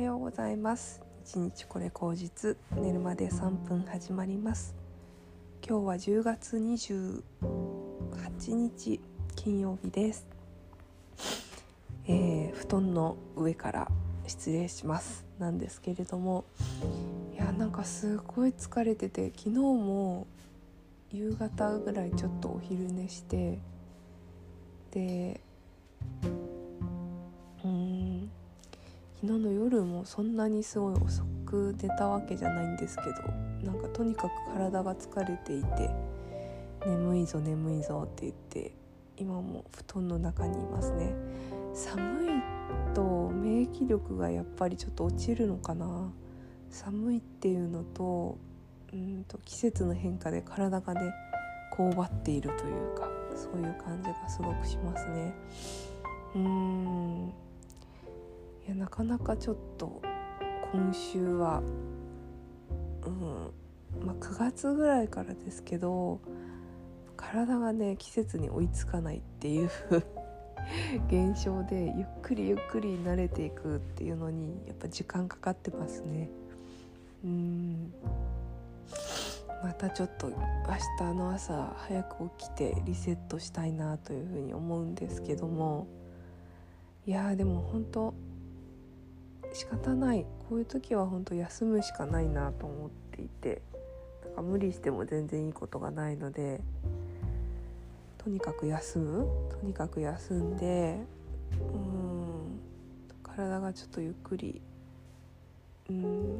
はようございます。一日これ口実。寝るまで3分始まります。今日は10月28日金曜日です、えー、布団の上から失礼します。なんですけれども。いやなんかすごい疲れてて昨日も夕方ぐらいちょっとお昼寝してで昨日の夜もそんなにすごい遅く寝たわけじゃないんですけどなんかとにかく体が疲れていて眠いぞ眠いぞって言って今も布団の中にいますね。寒いと免疫力がやっぱりちょっと落ちるのかな。寒いっていうのとうんと季節の変化で体がねこうばっているというかそういう感じがすごくしますね。うーん。かなかちょっと今週はうんまあ9月ぐらいからですけど体がね季節に追いつかないっていう 現象でゆっくりゆっくり慣れていくっていうのにやっぱ時間かかってますね。うん。またちょっと明日の朝早く起きてリセットしたいなというふうに思うんですけども。いやでも本当仕方ない。こういう時は本当休むしかないなと思っていて。なんか無理しても全然いいことがないので。とにかく休む。とにかく休んで。うん。体がちょっとゆっくり。うん。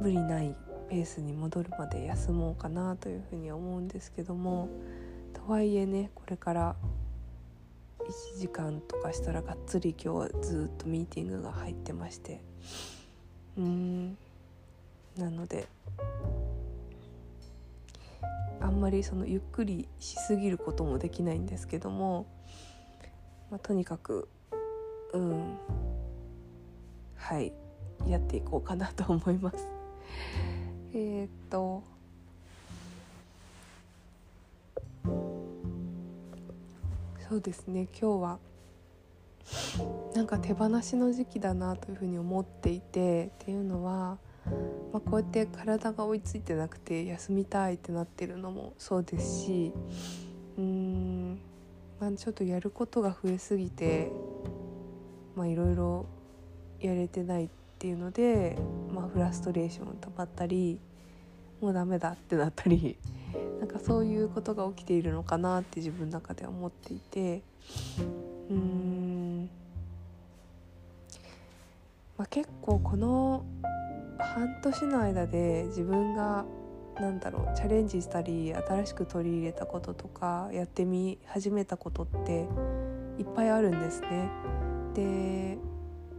無理ないペースに戻るまで休もうかなというふうに思うんですけども。とはいえねこれから1時間とかしたらがっつり今日はずっとミーティングが入ってまして。うん。なのであんまりそのゆっくりしすぎることもできないんですけども、まあ、とにかくうん。はい。やっていこうかなと思います。えー、っとそうですね。今日はなんか手放しの時期だなというふうに思っていてっていうのは、まあ、こうやって体が追いついてなくて休みたいってなってるのもそうですしうーん、まあ、ちょっとやることが増えすぎていろいろやれてないっていうので、まあ、フラストレーション溜まったりもうダメだってなったりなんかそういうことが起きているのかなって自分の中では思っていてうーん、まあ、結構この半年の間で自分がなんだろうチャレンジしたり新しく取り入れたこととかやってみ始めたことっていっぱいあるんですね。で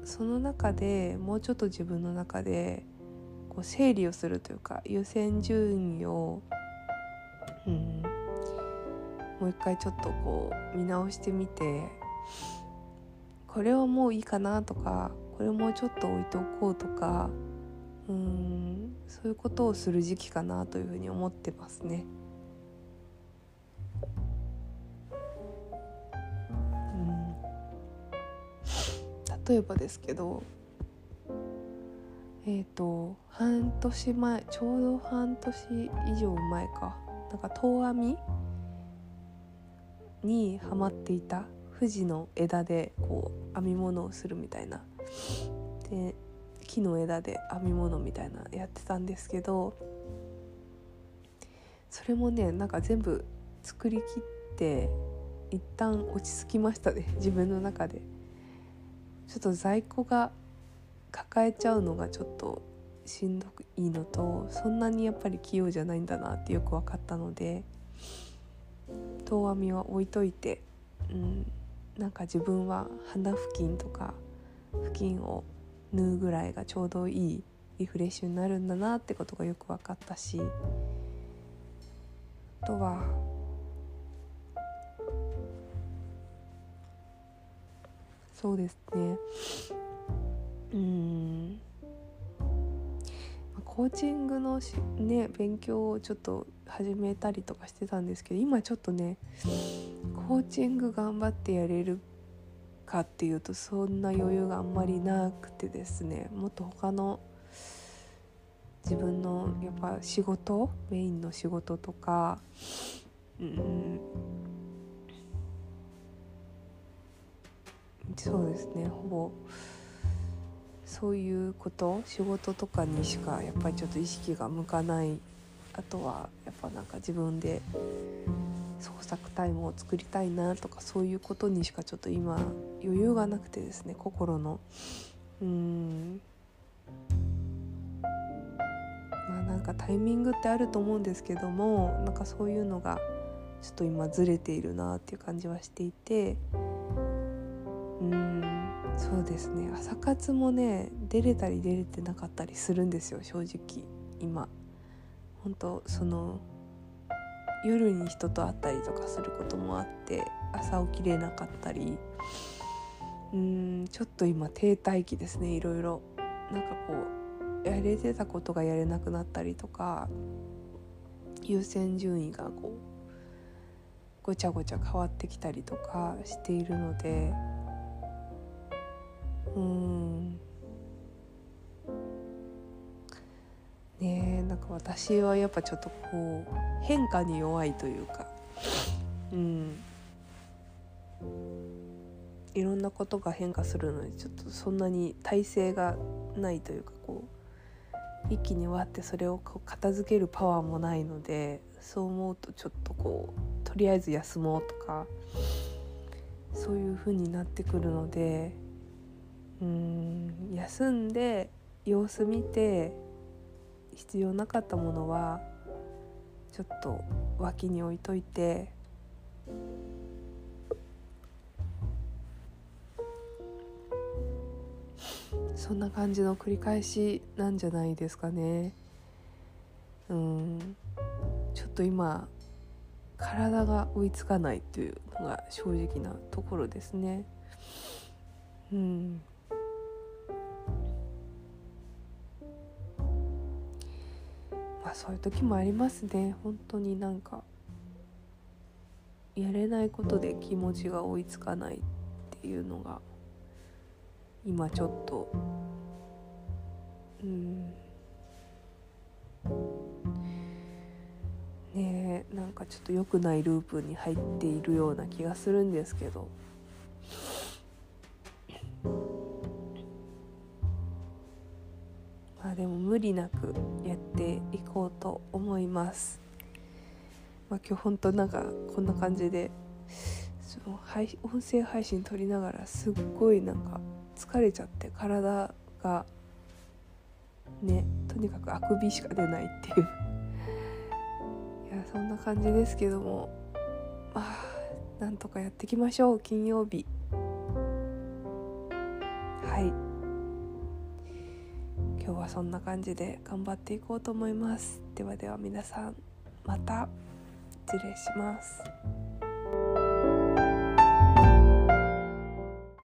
その中でもうちょっと自分の中でこう整理をするというか優先順位を、うん、もう一回ちょっとこう見直してみてこれはもういいかなとかこれもうちょっと置いておこうとかうんそういうことをする時期かなというふうに思ってますね。例えばですけどえっ、ー、と半年前ちょうど半年以上前か。なんか遠編みにはまっていた富士の枝でこう編み物をするみたいなで木の枝で編み物みたいなやってたんですけどそれもねなんか全部作りきって一旦落ち着きましたね 自分の中で。ちょっと在庫が抱えちゃうのがちょっとしんどくいいのとそんなにやっぱり器用じゃないんだなってよく分かったので遠編みは置いといて、うん、なんか自分は鼻付近とか付近を縫うぐらいがちょうどいいリフレッシュになるんだなってことがよく分かったしあとはそうですね。コーチングのね勉強をちょっと始めたりとかしてたんですけど今ちょっとねコーチング頑張ってやれるかっていうとそんな余裕があんまりなくてですねもっと他の自分のやっぱ仕事メインの仕事とかうんそうですねほぼそういうこと仕事とかにしかやっぱりちょっと意識が向かない。あとはやっぱなんか自分で創作タイムを作りたいなとかそういうことにしかちょっと今余裕がなくてですね心の。うん。まあなんかタイミングってあると思うんですけどもなんかそういうのがちょっと今ずれているなっていう感じはしていて。うん。そうですね。朝活もね出れたり出れてなかったりするんですよ正直今。本当その夜に人と会ったりとかすることもあって朝起きれなかったり。うんちょっと今停滞期ですねいろいろ。なんかこうやれてたことがやれなくなったりとか優先順位がこうごちゃごちゃ変わってきたりとかしているのでうん。ねなんか私はやっぱちょっとこう変化に弱いというか。うん。いろんなことが変化するのにちょっとそんなに体制がないというかこう一気に割ってそれをこう片付けるパワーもないのでそう思うとちょっとこうとりあえず休もうとかそういう風になってくるのでうん休んで様子見て必要なかったものはちょっと脇に置いといてそんな感じの繰り返しなんじゃないですかね。うんちょっと今体が追いつかないというのが正直なところですね。うん。まあそういう時もありますね。本当になんかやれないことで気持ちが追いつかないっていうのが今ちょっとうん。ねえなんかちょっと良くないループに入っているような気がするんですけど。まあでも無理なくやっていこうと思います。まあ、今日本当なんかこんな感じでその配音声配信撮りながらすっごいなんか疲れちゃって体がねとにかくあくびしか出ないっていう。いやそんな感じですけどもまあなんとかやっていきましょう金曜日。はい。今日はそんな感じで頑張っていこうと思います。ではでは皆さんまた。失礼します。